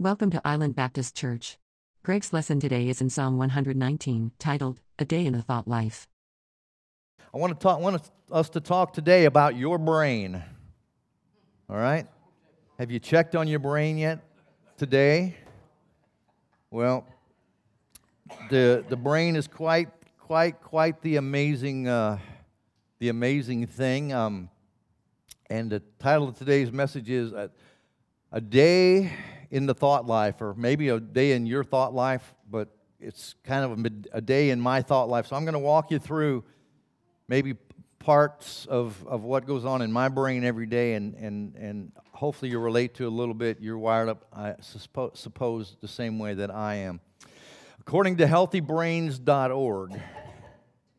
Welcome to Island Baptist Church. Greg's lesson today is in Psalm 119, titled A Day in the Thought Life. I want to talk want us to talk today about your brain. All right? Have you checked on your brain yet today? Well, the the brain is quite quite quite the amazing uh, the amazing thing. Um, and the title of today's message is a, a day in the thought life, or maybe a day in your thought life, but it's kind of a, day in my thought life. So I'm going to walk you through maybe parts of, of what goes on in my brain every day, and, and, and hopefully you relate to a little bit. You're wired up, I suppose, suppose, the same way that I am. According to healthybrains.org,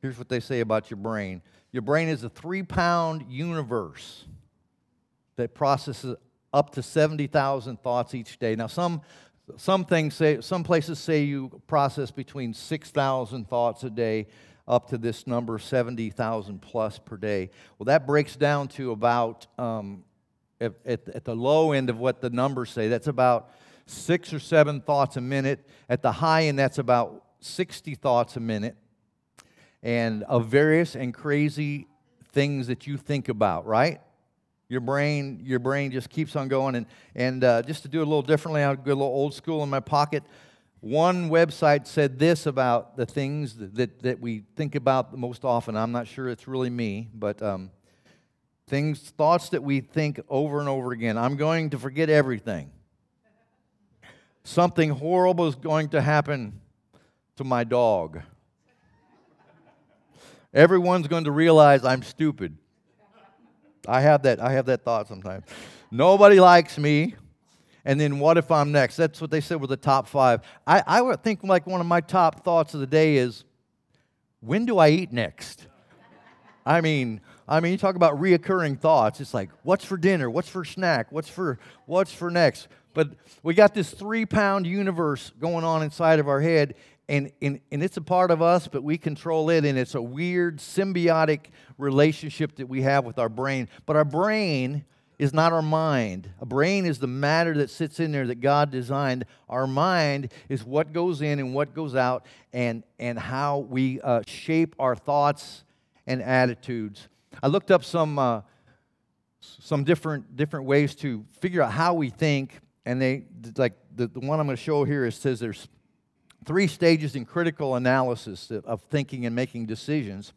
here's what they say about your brain your brain is a three pound universe that processes up to 70,000 thoughts each day. Now, some, some things say, some places say you process between 6,000 thoughts a day up to this number, 70,000 plus per day. Well, that breaks down to about, um, at, at, at the low end of what the numbers say, that's about six or seven thoughts a minute. At the high end, that's about 60 thoughts a minute. And of various and crazy things that you think about, right? Your brain your brain just keeps on going. And and uh, just to do it a little differently i'll go a little old school in my pocket. One website said this about the things that, that, that we think about most often. I'm not sure it's really me but um, things thoughts that we think over and over again. I'm going to forget everything. Something horrible is going to happen to my dog. Everyone's going to realize i'm stupid I have that, I have that thought sometimes. Nobody likes me. And then what if I'm next? That's what they said were the top five. I, I would think like one of my top thoughts of the day is, when do I eat next? I mean, I mean, you talk about reoccurring thoughts. It's like, what's for dinner? What's for snack? What's for what's for next? But we got this three pound universe going on inside of our head, and, and, and it's a part of us, but we control it, and it's a weird symbiotic relationship that we have with our brain. But our brain is not our mind. A brain is the matter that sits in there that God designed. Our mind is what goes in and what goes out, and, and how we uh, shape our thoughts and attitudes. I looked up some, uh, some different, different ways to figure out how we think, and they, like the, the one I'm going to show here, says there's three stages in critical analysis of thinking and making decisions.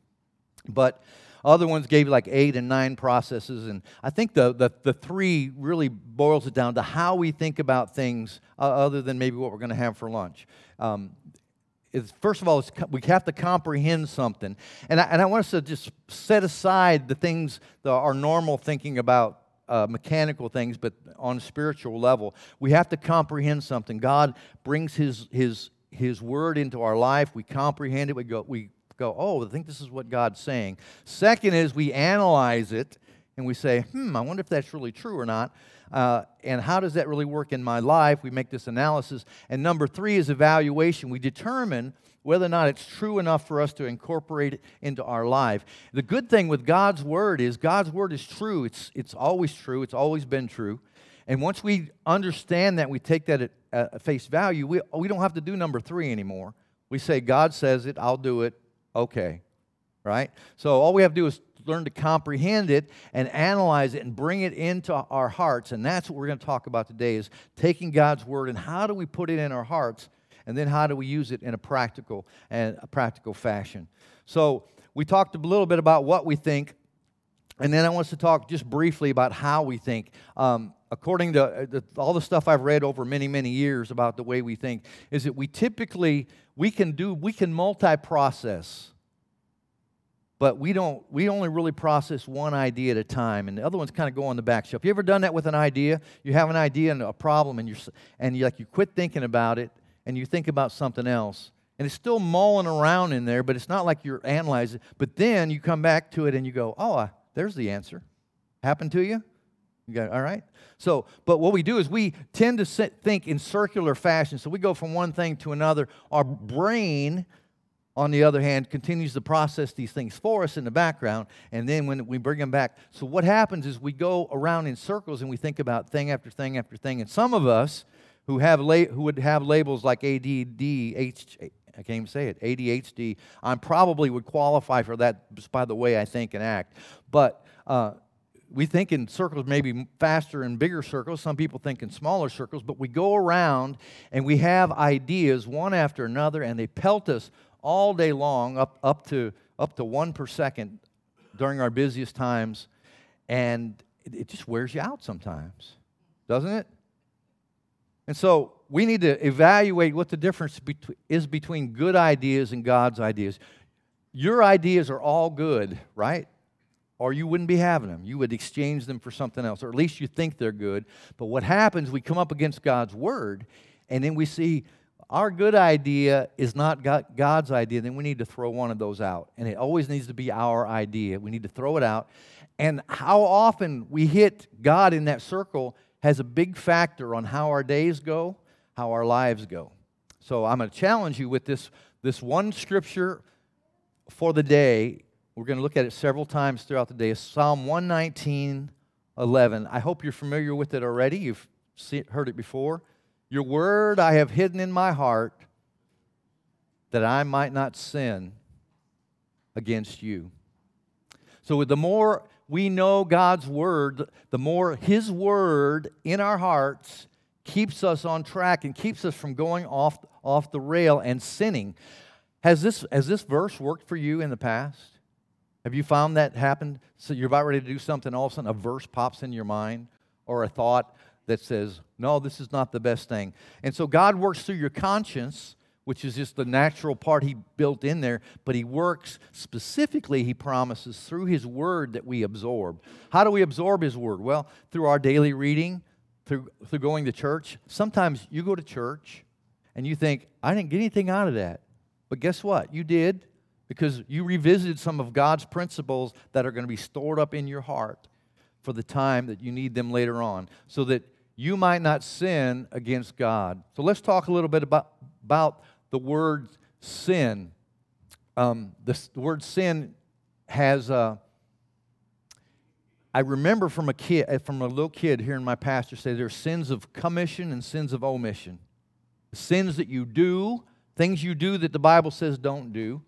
But other ones gave like eight and nine processes. And I think the, the, the three really boils it down to how we think about things uh, other than maybe what we're going to have for lunch. Um, is, first of all, we have to comprehend something. And I, and I want us to just set aside the things, that are normal thinking about uh, mechanical things, but on a spiritual level. We have to comprehend something. God brings His, his his word into our life. We comprehend it. We go, we go, oh, I think this is what God's saying. Second is we analyze it and we say, hmm, I wonder if that's really true or not. Uh, and how does that really work in my life? We make this analysis. And number three is evaluation. We determine whether or not it's true enough for us to incorporate it into our life. The good thing with God's word is God's word is true. It's, it's always true. It's always been true. And once we understand that, we take that at, at face value, we, we don't have to do number three anymore. We say, God says it, I'll do it, okay. Right? So all we have to do is learn to comprehend it and analyze it and bring it into our hearts. And that's what we're going to talk about today is taking God's word and how do we put it in our hearts and then how do we use it in a practical and a practical fashion. So we talked a little bit about what we think and then I want us to talk just briefly about how we think. Um, according to uh, the, all the stuff I've read over many, many years about the way we think, is that we typically we can do we can multi-process, but we don't we only really process one idea at a time, and the other ones kind of go on the back shelf. You ever done that with an idea? You have an idea and a problem, and you're and you like you quit thinking about it, and you think about something else. And it's still mulling around in there, but it's not like you're analyzing. But then you come back to it and you go, "Oh, there's the answer. Happened to you? Got all right? So, but what we do is we tend to sit, think in circular fashion. So we go from one thing to another. Our brain, on the other hand, continues to process these things for us in the background. And then when we bring them back, so what happens is we go around in circles and we think about thing after thing after thing. And some of us, who, have la- who would have labels like ADD, H- I can't even say it, ADHD, I probably would qualify for that just by the way I think and act. But uh, we think in circles, maybe faster and bigger circles. Some people think in smaller circles, but we go around and we have ideas one after another, and they pelt us all day long, up, up, to, up to one per second during our busiest times. And it, it just wears you out sometimes, doesn't it? And so we need to evaluate what the difference is between good ideas and God's ideas. Your ideas are all good, right? Or you wouldn't be having them. You would exchange them for something else, or at least you think they're good. But what happens, we come up against God's word, and then we see our good idea is not God's idea, then we need to throw one of those out. And it always needs to be our idea. We need to throw it out. And how often we hit God in that circle has a big factor on how our days go, how our lives go. So I'm going to challenge you with this, this one scripture for the day. We're going to look at it several times throughout the day. Psalm 119, 11. I hope you're familiar with it already. You've see, heard it before. Your word I have hidden in my heart that I might not sin against you. So the more we know God's word, the more His word in our hearts keeps us on track and keeps us from going off, off the rail and sinning. Has this, has this verse worked for you in the past? Have you found that happened? So you're about ready to do something, all of a sudden a verse pops in your mind or a thought that says, No, this is not the best thing. And so God works through your conscience which is just the natural part he built in there, but he works specifically, he promises, through his word that we absorb. How do we absorb his word? Well, through our daily reading, through, through going to church. Sometimes you go to church and you think, I didn't get anything out of that. But guess what? You did because you revisited some of God's principles that are going to be stored up in your heart for the time that you need them later on so that you might not sin against God. So let's talk a little bit about, about the word sin. Um, this, the word sin has. Uh, I remember from a kid, uh, from a little kid, hearing my pastor say there's sins of commission and sins of omission. Sins that you do, things you do that the Bible says don't do,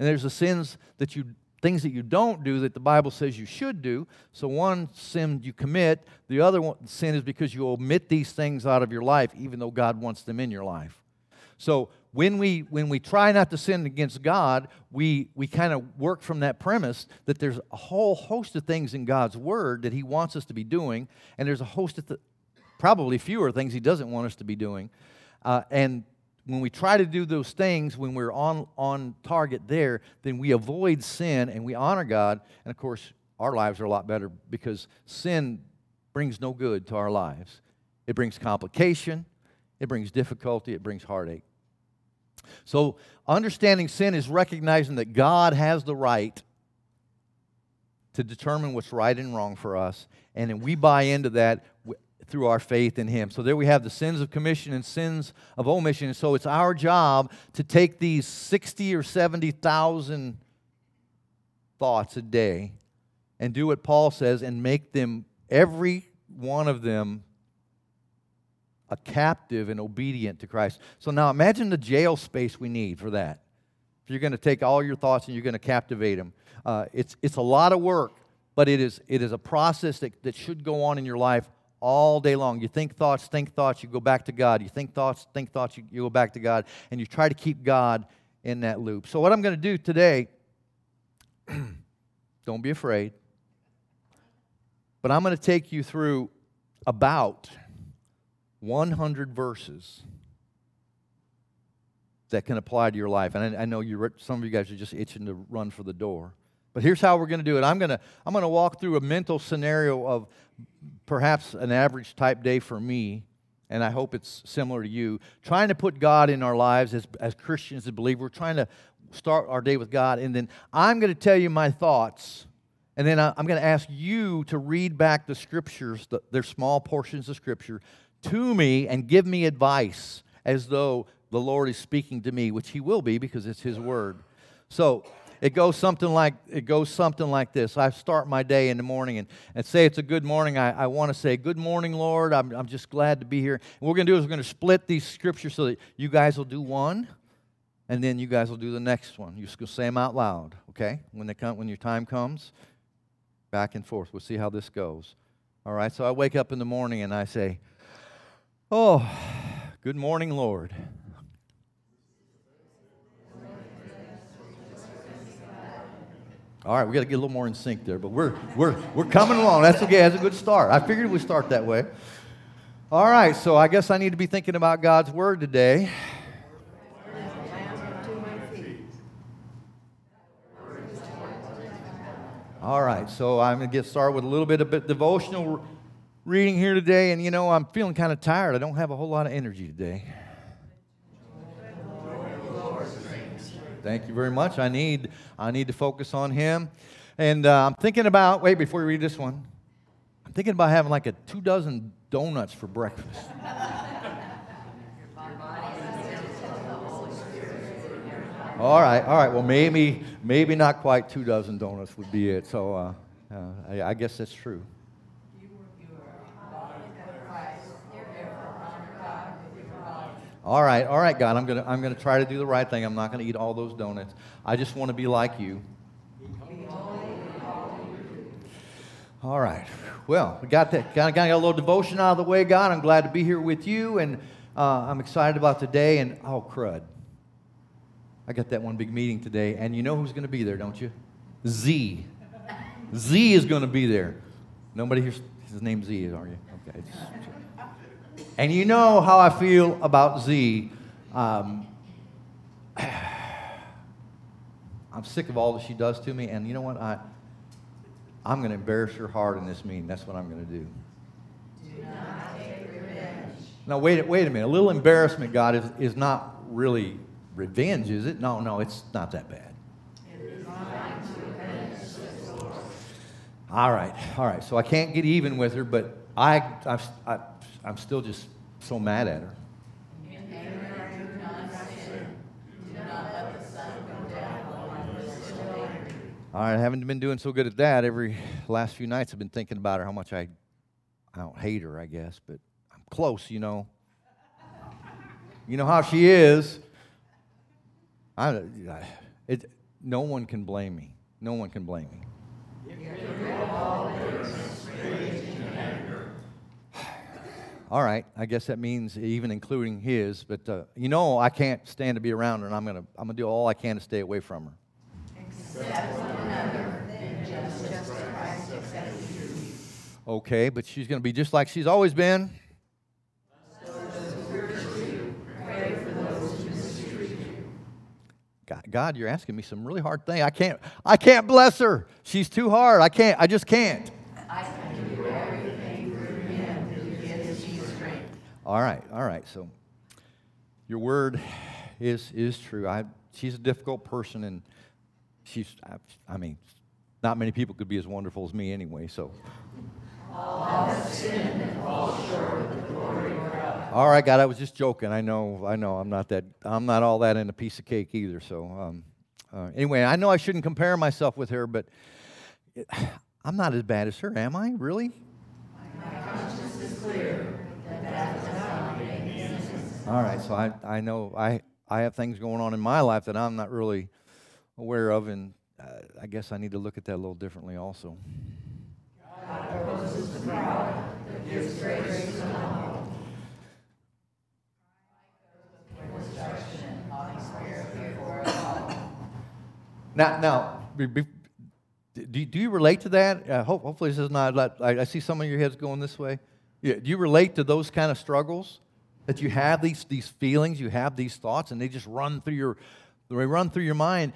and there's the sins that you things that you don't do that the Bible says you should do. So one sin you commit, the other one, sin is because you omit these things out of your life, even though God wants them in your life. So when we when we try not to sin against God, we we kind of work from that premise that there's a whole host of things in God's word that He wants us to be doing, and there's a host of th- probably fewer things He doesn't want us to be doing. Uh, and when we try to do those things when we're on on target there, then we avoid sin and we honor God. And of course, our lives are a lot better because sin brings no good to our lives. It brings complication, it brings difficulty, it brings heartache. So, understanding sin is recognizing that God has the right to determine what's right and wrong for us, and then we buy into that through our faith in Him. So, there we have the sins of commission and sins of omission. And so, it's our job to take these 60 or 70,000 thoughts a day and do what Paul says and make them, every one of them, a captive and obedient to Christ. So now imagine the jail space we need for that. If you're going to take all your thoughts and you're going to captivate them, uh, it's, it's a lot of work, but it is, it is a process that, that should go on in your life all day long. You think thoughts, think thoughts, you go back to God. You think thoughts, think thoughts, you, you go back to God, and you try to keep God in that loop. So, what I'm going to do today, don't be afraid, but I'm going to take you through about 100 verses that can apply to your life. And I, I know you, some of you guys are just itching to run for the door. But here's how we're going to do it. I'm going to I'm going to walk through a mental scenario of perhaps an average type day for me, and I hope it's similar to you. Trying to put God in our lives as, as Christians, as believers. We're trying to start our day with God, and then I'm going to tell you my thoughts, and then I'm going to ask you to read back the scriptures. They're small portions of scripture to me and give me advice as though the Lord is speaking to me, which He will be because it's His word. So, it goes something like it goes something like this. I start my day in the morning and, and say it's a good morning. I, I want to say, Good morning, Lord. I'm, I'm just glad to be here. And what we're going to do is we're going to split these scriptures so that you guys will do one, and then you guys will do the next one. You just say them out loud, okay? When they come, when your time comes, back and forth. We'll see how this goes. All right. So I wake up in the morning and I say, Oh, good morning, Lord. All right, we got to get a little more in sync there, but we're, we're, we're coming along. That's okay. That's a good start. I figured we'd start that way. All right, so I guess I need to be thinking about God's Word today. All right, so I'm going to get started with a little bit of bit devotional reading here today. And you know, I'm feeling kind of tired. I don't have a whole lot of energy today. Thank you very much. I need, I need to focus on Him. And uh, I'm thinking about, wait, before you read this one, I'm thinking about having like a two dozen donuts for breakfast. all right, all right. Well, maybe, maybe not quite two dozen donuts would be it. So uh, uh, I, I guess that's true. All right, all right, God, I'm going to I'm to try to do the right thing. I'm not going to eat all those donuts. I just want to be like you. All right. Well, we got that. Of got a little devotion out of the way, God. I'm glad to be here with you, and uh, I'm excited about today. And oh, crud. I got that one big meeting today, and you know who's going to be there, don't you? Z. Z is going to be there. Nobody here's his name Z, are you? Okay. And you know how I feel about Z. Um, I'm sick of all that she does to me, and you know what? I, I'm going to embarrass her hard in this meeting. That's what I'm going to do. Do not take revenge. Now, wait, wait a minute. A little embarrassment, God, is, is not really revenge, is it? No, no, it's not that bad. All right, all right. So I can't get even with her, but I, I, I I'm still just so mad at her. All right, I haven't been doing so good at that. Every last few nights, I've been thinking about her, how much I, I don't hate her, I guess, but I'm close, you know. You know how she is. I, I it, no one can blame me. No one can blame me. All right, I guess that means even including his, but uh, you know I can't stand to be around her, and I'm to I'm gonna do all I can to stay away from her. Okay, but she's to be just like she's always been. God, God, you're asking me some really hard thing. I can't, I can't bless her. She's too hard. I can't, I just can't. All right, all right. So your word is is true. I she's a difficult person, and she's I, I mean, not many people could be as wonderful as me anyway. So. All right, God, I was just joking. I know, I know. I'm not that. I'm not all that in a piece of cake either. So, um, uh, anyway, I know I shouldn't compare myself with her, but I'm not as bad as her, am I? Really? My conscience is clear. All right, so I, I know I, I have things going on in my life that I'm not really aware of, and uh, I guess I need to look at that a little differently also. Now, now, be, be, do, do you relate to that? Uh, hope, hopefully, this is not. I, I see some of your heads going this way. Yeah, do you relate to those kind of struggles? That you have these, these feelings, you have these thoughts, and they just run through your they run through your mind.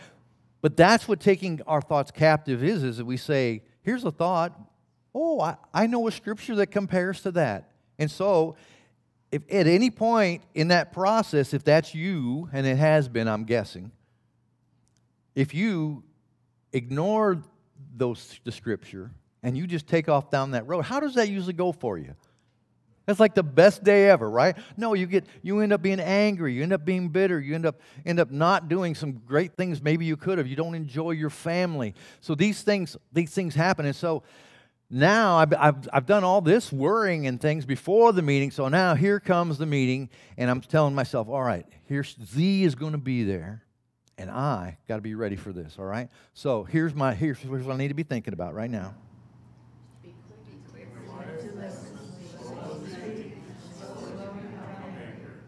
But that's what taking our thoughts captive is, is that we say, here's a thought. Oh, I, I know a scripture that compares to that. And so, if at any point in that process, if that's you, and it has been, I'm guessing, if you ignore those the scripture and you just take off down that road, how does that usually go for you? That's like the best day ever, right? No, you get you end up being angry, you end up being bitter, you end up end up not doing some great things maybe you could have. You don't enjoy your family. So these things these things happen. And so now I've, I've, I've done all this worrying and things before the meeting. So now here comes the meeting, and I'm telling myself, all right, here's Z is going to be there, and I got to be ready for this, all right? So here's my here's, here's what I need to be thinking about right now.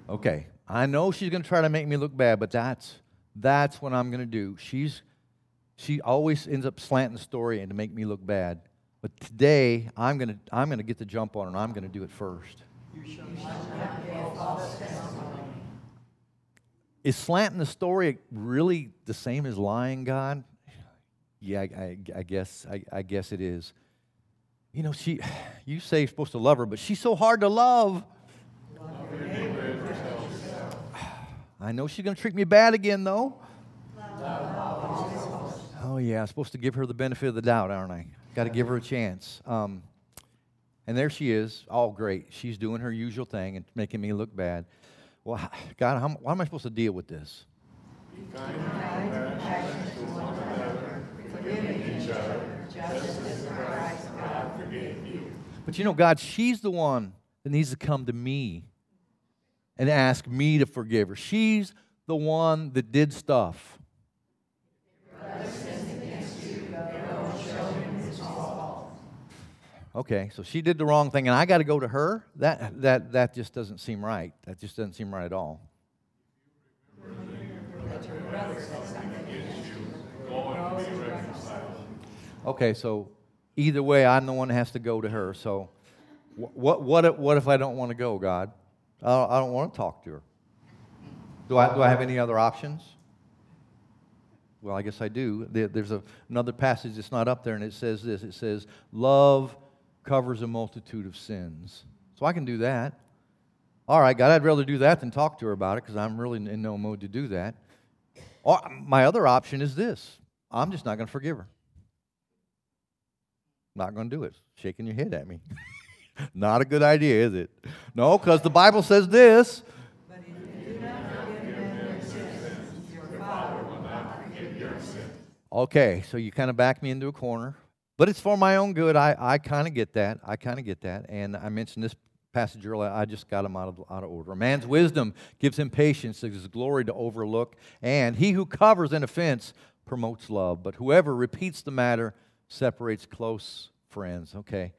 Okay, I know she's going to try to make me look bad, but that's that's what I'm going to do. She's she always ends up slanting the story and to make me look bad. But today I'm going to I'm going to get the jump on her and I'm going to do it first. Is slanting the story really the same as lying, God? Yeah, I, I, I guess I, I guess it is. You know, she you say you're supposed to love her, but she's so hard to love. I know she's going to treat me bad again, though. Oh, yeah, I'm supposed to give her the benefit of the doubt, aren't I? Got to give her a chance. Um, and there she is, all great. She's doing her usual thing and making me look bad. Well, God, how, why am I supposed to deal with this? But you know, God, she's the one that needs to come to me and ask me to forgive her. She's the one that did stuff. Okay, so she did the wrong thing, and I got to go to her. That that that just doesn't seem right. That just doesn't seem right at all. Okay, so either way, I'm the one that has to go to her. So, what what what if I don't want to go, God? I don't, want to talk to her. Do I, do I have any other options? Well, I guess I do. There's a, another passage that's not up there, and it says this it says, Love covers a multitude of sins. So I can do that. All right, God, I'd rather do that than talk to her about it because I'm really in no mood to do that. Or my other option is this I'm just not going to forgive her. Not going to do it. Shaking your head at me. Not a good idea, is it? No, because the Bible says this. Okay, so you kind of back me into a corner. But it's for my own good. I, I kind of get that. I kind of get that. And I mentioned this passage earlier. I just got him out of, out of order. A man's wisdom gives him patience, his glory to overlook. And he who covers an offense promotes love. But whoever repeats the matter separates close friends. Okay.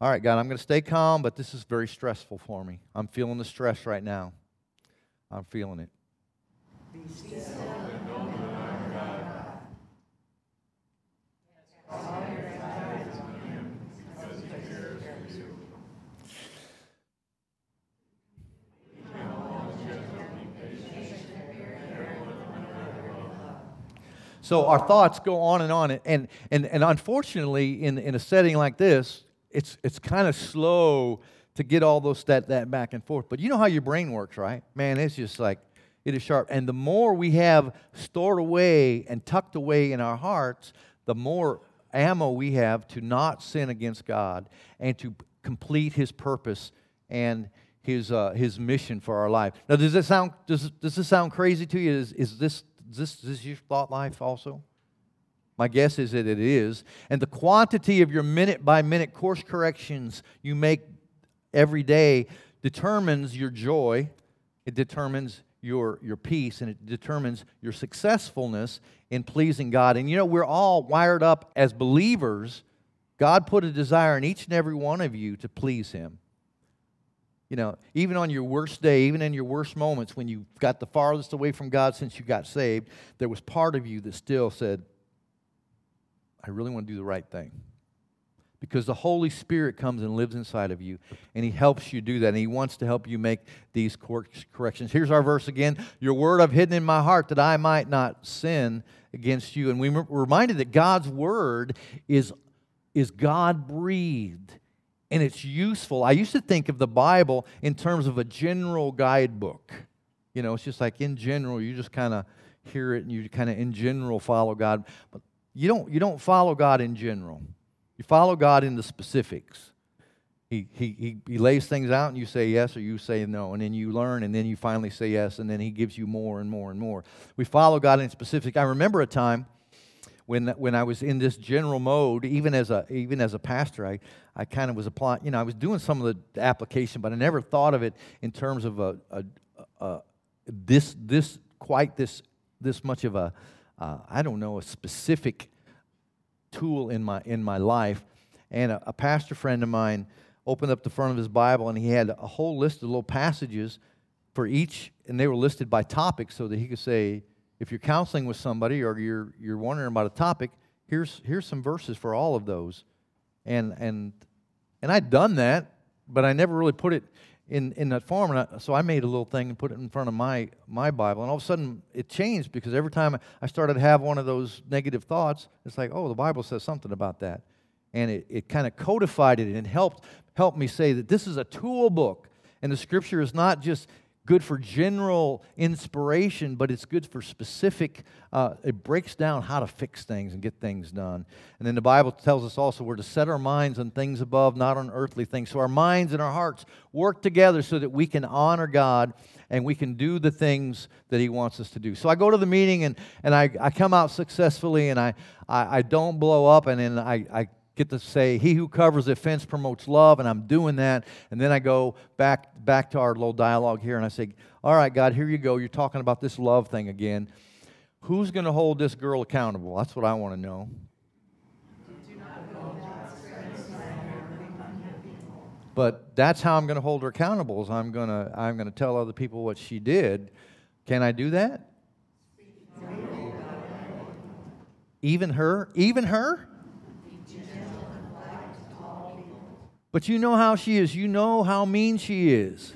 All right, God, I'm going to stay calm, but this is very stressful for me. I'm feeling the stress right now. I'm feeling it. So our thoughts go on and on. And, and, and unfortunately, in, in a setting like this, it's, it's kind of slow to get all those that, that back and forth. But you know how your brain works, right? Man, it's just like it is sharp. And the more we have stored away and tucked away in our hearts, the more ammo we have to not sin against God and to complete His purpose and His, uh, his mission for our life. Now, does this sound, does, does this sound crazy to you? Is, is, this, is this, is this your thought life also? My guess is that it is. And the quantity of your minute by minute course corrections you make every day determines your joy, it determines your, your peace, and it determines your successfulness in pleasing God. And you know, we're all wired up as believers. God put a desire in each and every one of you to please Him. You know, even on your worst day, even in your worst moments when you got the farthest away from God since you got saved, there was part of you that still said, I really want to do the right thing. Because the Holy Spirit comes and lives inside of you, and He helps you do that, and He wants to help you make these corrections. Here's our verse again Your word I've hidden in my heart that I might not sin against you. And we are reminded that God's word is, is God breathed and it's useful. I used to think of the Bible in terms of a general guidebook. You know, it's just like in general, you just kind of hear it and you kind of in general follow God. But you don't, you don't follow God in general, you follow God in the specifics. He, he, he, lays things out and you say yes or you say no. And then you learn and then you finally say yes and then he gives you more and more and more. We follow God in specific. I remember a time when, when I was in this general mode, even as a, even as a pastor, I, I kind of was applying, you know, I was doing some of the application, but I never thought of it in terms of a, a, a this, this, quite this, this much of a, uh, I don't know, a specific tool in my, in my life. And a, a pastor friend of mine, opened up the front of his Bible and he had a whole list of little passages for each, and they were listed by topic so that he could say, if you're counseling with somebody or you're, you're wondering about a topic, here's, here's some verses for all of those. And, and, and I'd done that, but I never really put it in, in that form. And I, so I made a little thing and put it in front of my, my Bible. And all of a sudden, it changed because every time I started to have one of those negative thoughts, it's like, oh, the Bible says something about that. And it, it kind of codified it and helped helped me say that this is a tool book. And the scripture is not just good for general inspiration, but it's good for specific. Uh, it breaks down how to fix things and get things done. And then the Bible tells us also we're to set our minds on things above, not on earthly things. So our minds and our hearts work together so that we can honor God and we can do the things that He wants us to do. So I go to the meeting and, and I, I come out successfully and I, I, I don't blow up and then I, I get to say, He who covers offense promotes love, and I'm doing that. And then I go back, back to our little dialogue here and I say, All right, God, here you go. You're talking about this love thing again. Who's going to hold this girl accountable? That's what I want to know. But that's how I'm going to hold her accountable. Is I'm going to I'm going to tell other people what she did. Can I do that? Even her? Even her? But you know how she is. You know how mean she is.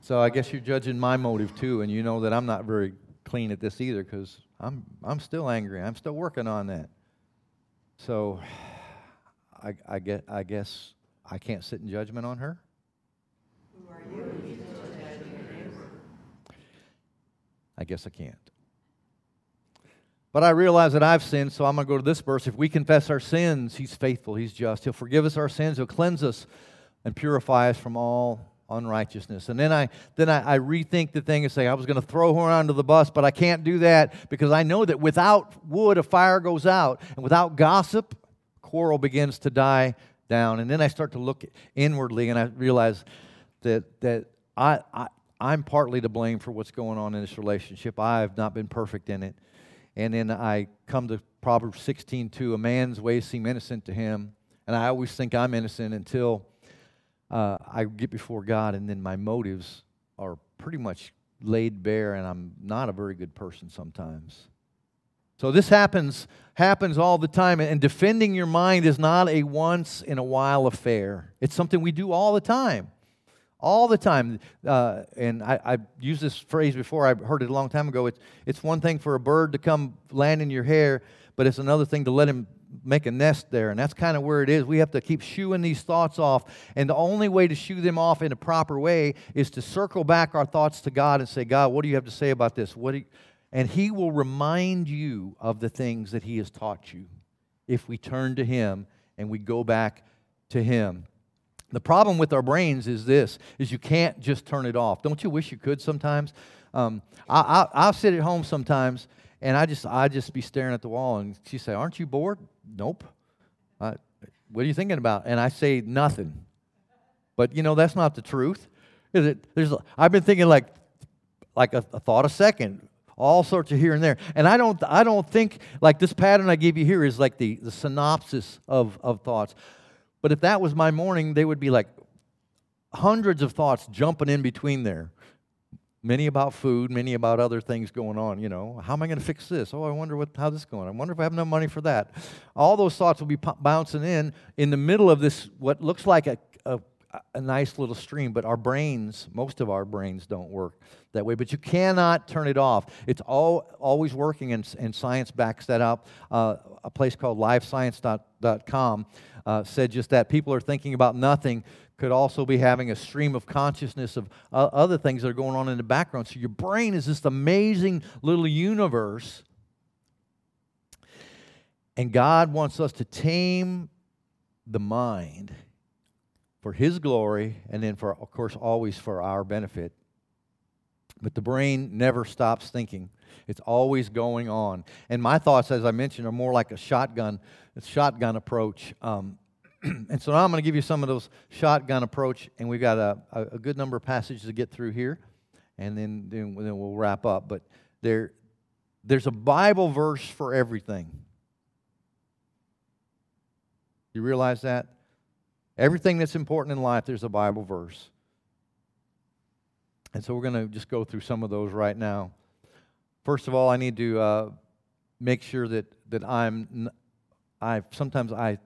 So I guess you're judging my motive too, and you know that I'm not very clean at this either because I'm, I'm still angry. I'm still working on that. So I, I, get, I guess I can't sit in judgment on her. I guess I can't. But I realize that I've sinned, so I'm going to go to this verse. If we confess our sins, He's faithful, He's just. He'll forgive us our sins, He'll cleanse us and purify us from all unrighteousness. And then I then I, I rethink the thing and say, I was going to throw her onto the bus, but I can't do that because I know that without wood, a fire goes out, and without gossip, quarrel begins to die down. And then I start to look inwardly and I realize that, that I, I, I'm partly to blame for what's going on in this relationship. I have not been perfect in it. And then I come to Proverbs 16 2 a man's ways seem innocent to him. And I always think I'm innocent until uh, I get before God, and then my motives are pretty much laid bare, and I'm not a very good person sometimes. So this happens happens all the time and defending your mind is not a once in a while affair. It's something we do all the time all the time. Uh, and I, I used this phrase before, I heard it a long time ago. It's, it's one thing for a bird to come land in your hair, but it's another thing to let him make a nest there. And that's kind of where it is. We have to keep shooing these thoughts off. And the only way to shoo them off in a proper way is to circle back our thoughts to God and say, God, what do you have to say about this? What do you? And He will remind you of the things that He has taught you if we turn to Him and we go back to Him. The problem with our brains is this, is you can't just turn it off. Don't you wish you could sometimes? Um, I, I, will sit at home sometimes, and I just, I just be staring at the wall, and she say, aren't you bored? Nope. What are you thinking about? And I say, nothing. But, you know, that's not the truth. Is it? There's, I've been thinking like, like a, a thought a second, all sorts of here and there. And I don't, I don't think like this pattern I gave you here is like the, the synopsis of, of thoughts. But if that was my morning, they would be like hundreds of thoughts jumping in between there. Many about food, many about other things going on. You know, how am I going to fix this? Oh, I wonder what how this is going. I wonder if I have enough money for that. All those thoughts will be bouncing in in the middle of this what looks like a, a, nice little stream, but our brains, most of our brains don't work that way. But you cannot turn it off. It's all, always working, and, and science backs that up. Uh, a place called livescience.com uh, said just that. People are thinking about nothing, could also be having a stream of consciousness of uh, other things that are going on in the background. So your brain is this amazing little universe. And God wants us to tame the mind for His glory, and then, for, of course, always for our benefit. But the brain never stops thinking. It's always going on. And my thoughts, as I mentioned, are more like a shotgun, a shotgun approach. Um, and so now I'm going to give you some of those shotgun approach, and we've got a, a, good number of passages to get through here, and then, then, then we'll wrap up. But there, there's a Bible verse for everything. You realize that? Everything that's important in life, there's a Bible verse. And so we're going to just go through some of those right now. First of all, I need to uh, make sure that, that I'm, I sometimes I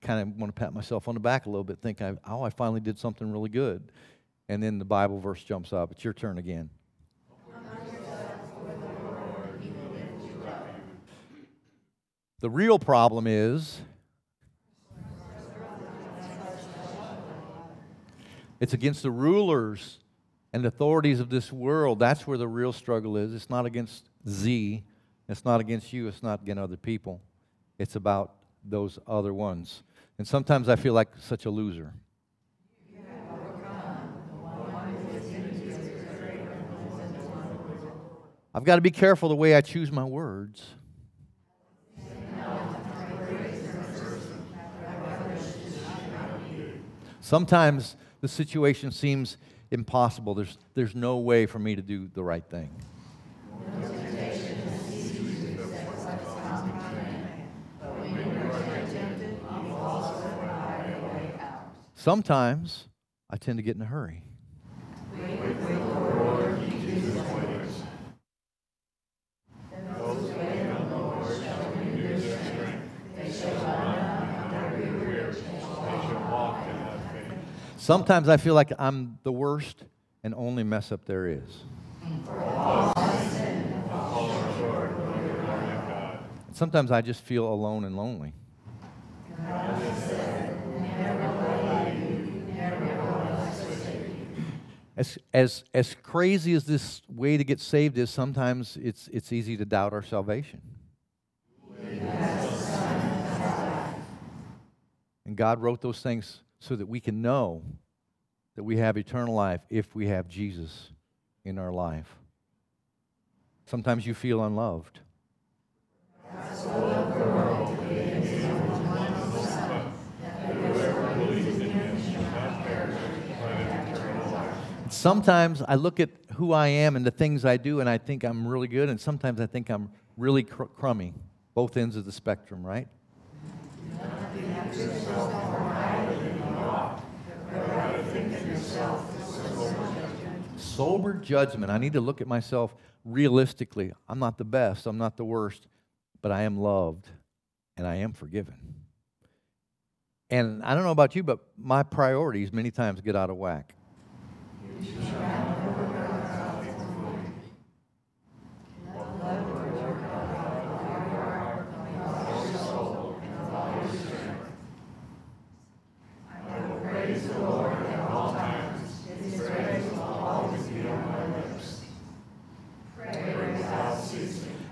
kind of want to pat myself on the back a little bit, think, I, oh, I finally did something really good. And then the Bible verse jumps up. It's your turn again. The real problem is It's against the rulers and authorities of this world. That's where the real struggle is. It's not against Z. It's not against you. It's not against other people. It's about those other ones. And sometimes I feel like such a loser. I've got to be careful the way I choose my words. Sometimes the situation seems impossible. There's, there's no way for me to do the right thing. Sometimes I tend to get in a hurry. Sometimes I feel like I'm the worst and only mess up there is. Sometimes I just feel alone and lonely. As, as, as crazy as this way to get saved is, sometimes it's, it's easy to doubt our salvation. And God wrote those things so that we can know that we have eternal life if we have Jesus in our life. Sometimes you feel unloved. Sometimes I look at who I am and the things I do, and I think I'm really good, and sometimes I think I'm really cr- crummy. Both ends of the spectrum, right? Sober judgment. I need to look at myself realistically. I'm not the best, I'm not the worst, but I am loved and I am forgiven. And I don't know about you, but my priorities many times get out of whack.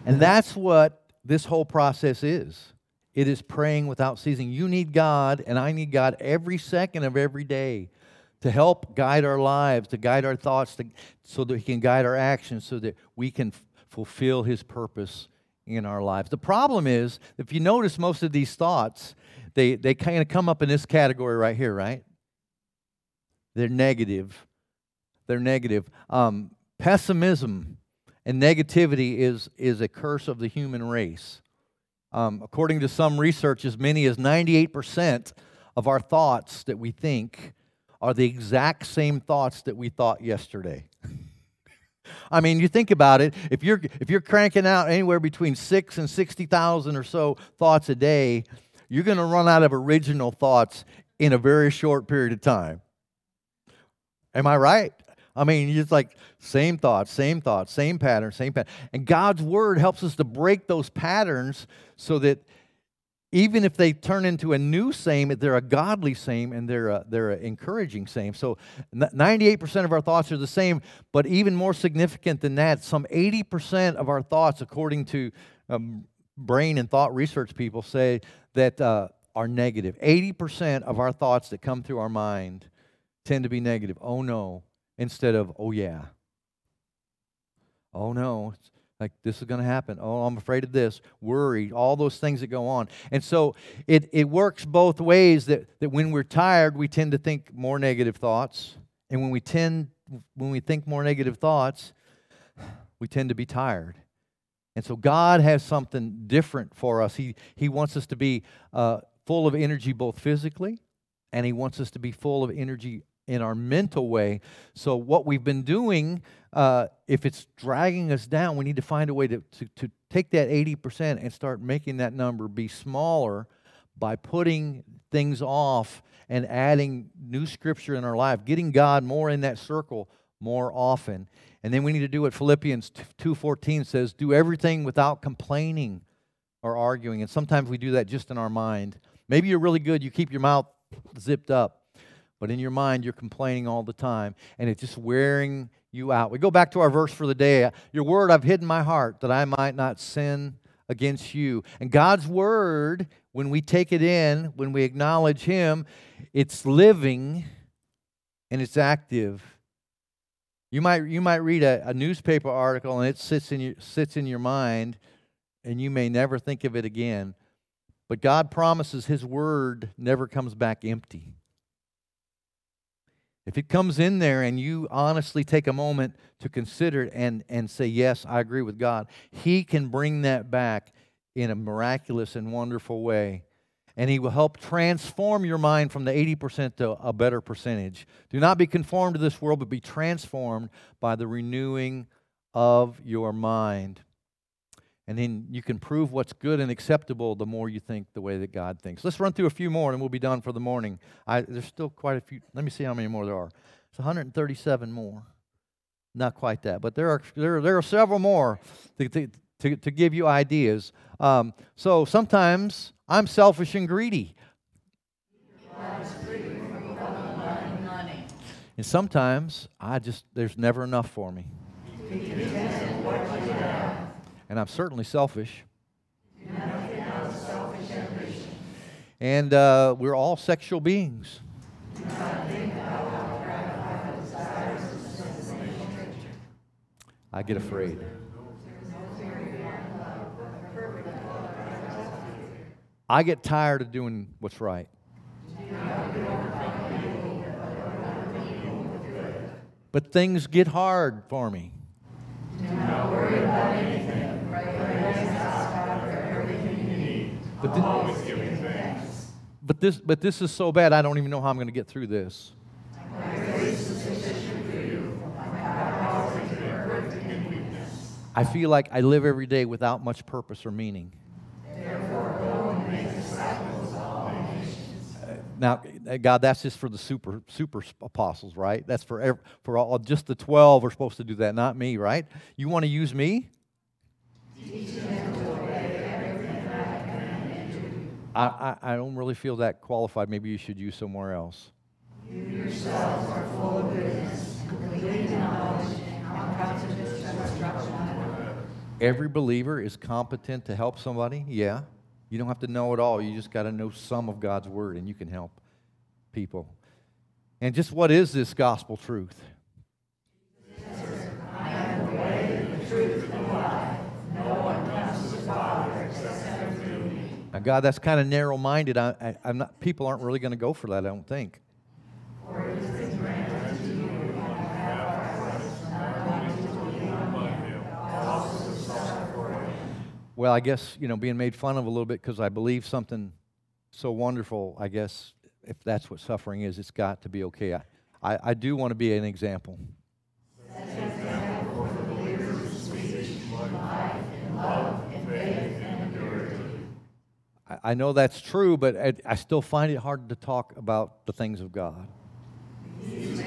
And that's what this whole process is. It is praying without ceasing. You need God, and I need God every second of every day to help guide our lives, to guide our thoughts, to, so that He can guide our actions, so that we can f- fulfill His purpose in our lives. The problem is, if you notice most of these thoughts, they, they kind of come up in this category right here, right? They're negative. They're negative. Um, pessimism and negativity is, is a curse of the human race. Um, according to some research, as many as 98% of our thoughts that we think are the exact same thoughts that we thought yesterday. I mean, you think about it. If you're if you're cranking out anywhere between six and sixty thousand or so thoughts a day, you're going to run out of original thoughts in a very short period of time. Am I right? I mean, it's like same thoughts, same thoughts, same pattern, same pattern. And God's word helps us to break those patterns so that even if they turn into a new same, they're a godly same and they're they're an encouraging same. So 98% of our thoughts are the same, but even more significant than that, some 80% of our thoughts, according to um, brain and thought research people, say that uh, are negative. 80% of our thoughts that come through our mind tend to be negative. Oh no, instead of oh yeah. Oh no, like this is going to happen. Oh, I'm afraid of this. Worry, all those things that go on. And so it, it works both ways that, that when we're tired, we tend to think more negative thoughts. And when we tend when we think more negative thoughts, we tend to be tired. And so God has something different for us. He, he wants us to be uh, full of energy both physically, and He wants us to be full of energy in our mental way. So, what we've been doing, uh, if it's dragging us down, we need to find a way to, to, to take that 80% and start making that number be smaller by putting things off and adding new scripture in our life, getting God more in that circle more often. And then we need to do what Philippians 2:14 says, do everything without complaining or arguing. And sometimes we do that just in our mind. Maybe you're really good, you keep your mouth zipped up but in your mind, you're complaining all the time, and it's just wearing you out. We go back to our verse for the day Your word I've hidden my heart that I might not sin against you. And God's word, when we take it in, when we acknowledge Him, it's living and it's active. You might, you might read a, a newspaper article and it sits in, your, sits in your mind, and you may never think of it again. But God promises His word never comes back empty. If it comes in there and you honestly take a moment to consider it and, and say, Yes, I agree with God, He can bring that back in a miraculous and wonderful way. And He will help transform your mind from the 80% to a better percentage. Do not be conformed to this world, but be transformed by the renewing of your mind. And then you can prove what's good and acceptable the more you think the way that God thinks. Let's run through a few more and we'll be done for the morning. I, there's still quite a few. Let me see how many more there are. It's 137 more. Not quite that, but there are, there, there are several more to, to, to, to give you ideas. Um, so sometimes I'm selfish and greedy. And sometimes I just, there's never enough for me and I'm certainly selfish. And uh, we're all sexual beings. I get afraid. I get tired of doing what's right. But things get hard for me. Do not worry about anything. But this. But this, but this is so bad, I don't even know how I'm going to get through this. I feel like I live every day without much purpose or meaning. Uh, now, uh, God, that's just for the super super apostles, right? That's for every, for all. Just the twelve are supposed to do that, not me, right? You want to use me? I, I, I don't really feel that qualified. Maybe you should use somewhere else. You yourselves are full of goodness, complete knowledge, and. Every believer is competent to help somebody. Yeah. You don't have to know it all. You just got to know some of God's word, and you can help people. And just what is this gospel truth? I am the way, the truth, and the life. No one comes to the Father except through me. Now, God, that's kind of narrow minded. I, am not, people aren't really going to go for that, I don't think. Well, I guess, you know, being made fun of a little bit because I believe something so wonderful, I guess, if that's what suffering is, it's got to be okay. I, I, I do want to be an example. I, I know that's true, but I, I, still find it hard to talk about the things of God. These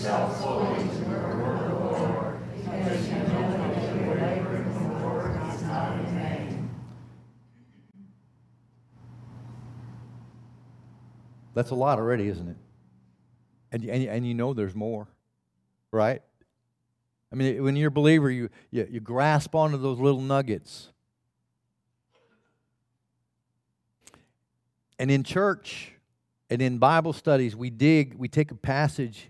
yourself fully to the work of the Lord, because you know that your labor in the Lord is not in vain. That's a lot already, isn't it? And, and, and you know there's more, right? I mean, when you're a believer, you, you, you grasp onto those little nuggets. And in church and in Bible studies, we dig, we take a passage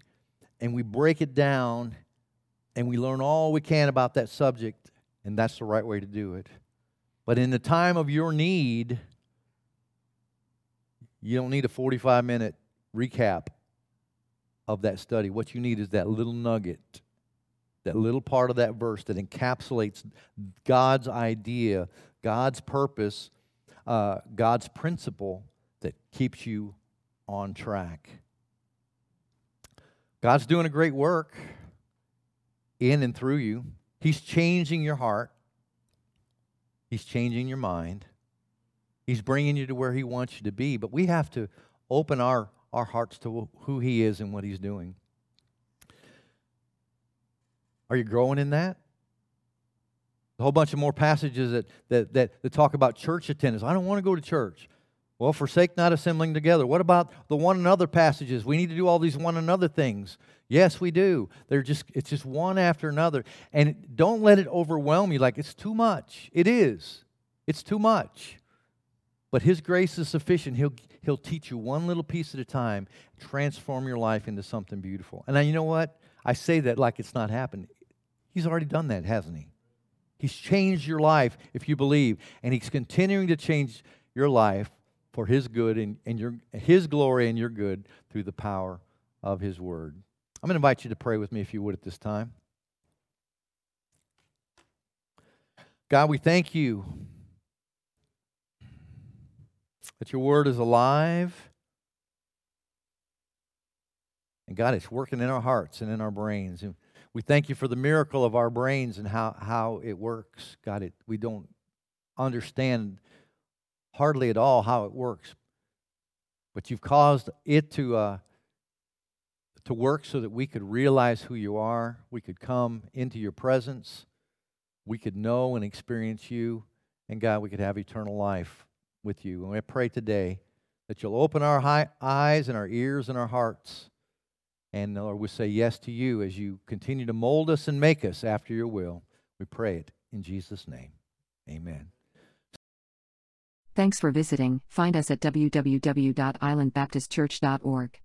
and we break it down and we learn all we can about that subject, and that's the right way to do it. But in the time of your need, you don't need a 45 minute recap of that study. What you need is that little nugget, that little part of that verse that encapsulates God's idea, God's purpose, uh, God's principle that keeps you on track. God's doing a great work in and through you. He's changing your heart, He's changing your mind. He's bringing you to where He wants you to be, but we have to open our, our hearts to who He is and what He's doing. Are you growing in that? A whole bunch of more passages that, that, that, that talk about church attendance. I don't want to go to church. Well, forsake not assembling together. What about the one another passages? We need to do all these one another things. Yes, we do. They're just it's just one after another. And don't let it overwhelm you like it's too much. It is. It's too much. But his grace is sufficient. He'll he'll teach you one little piece at a time, transform your life into something beautiful. And now you know what? I say that like it's not happened. He's already done that, hasn't he? He's changed your life if you believe, and he's continuing to change your life for his good and, and your, his glory and your good through the power of his word. I'm going to invite you to pray with me if you would at this time. God, we thank you that your word is alive. And God, it's working in our hearts and in our brains. And we thank you for the miracle of our brains and how, how it works. God, it, we don't understand hardly at all how it works. But you've caused it to, uh, to work so that we could realize who you are. We could come into your presence. We could know and experience you. And God, we could have eternal life with you. And I pray today that you'll open our eyes and our ears and our hearts. And Lord, we say yes to you as you continue to mold us and make us after your will. We pray it in Jesus' name. Amen. Thanks for visiting. Find us at www.islandbaptistchurch.org.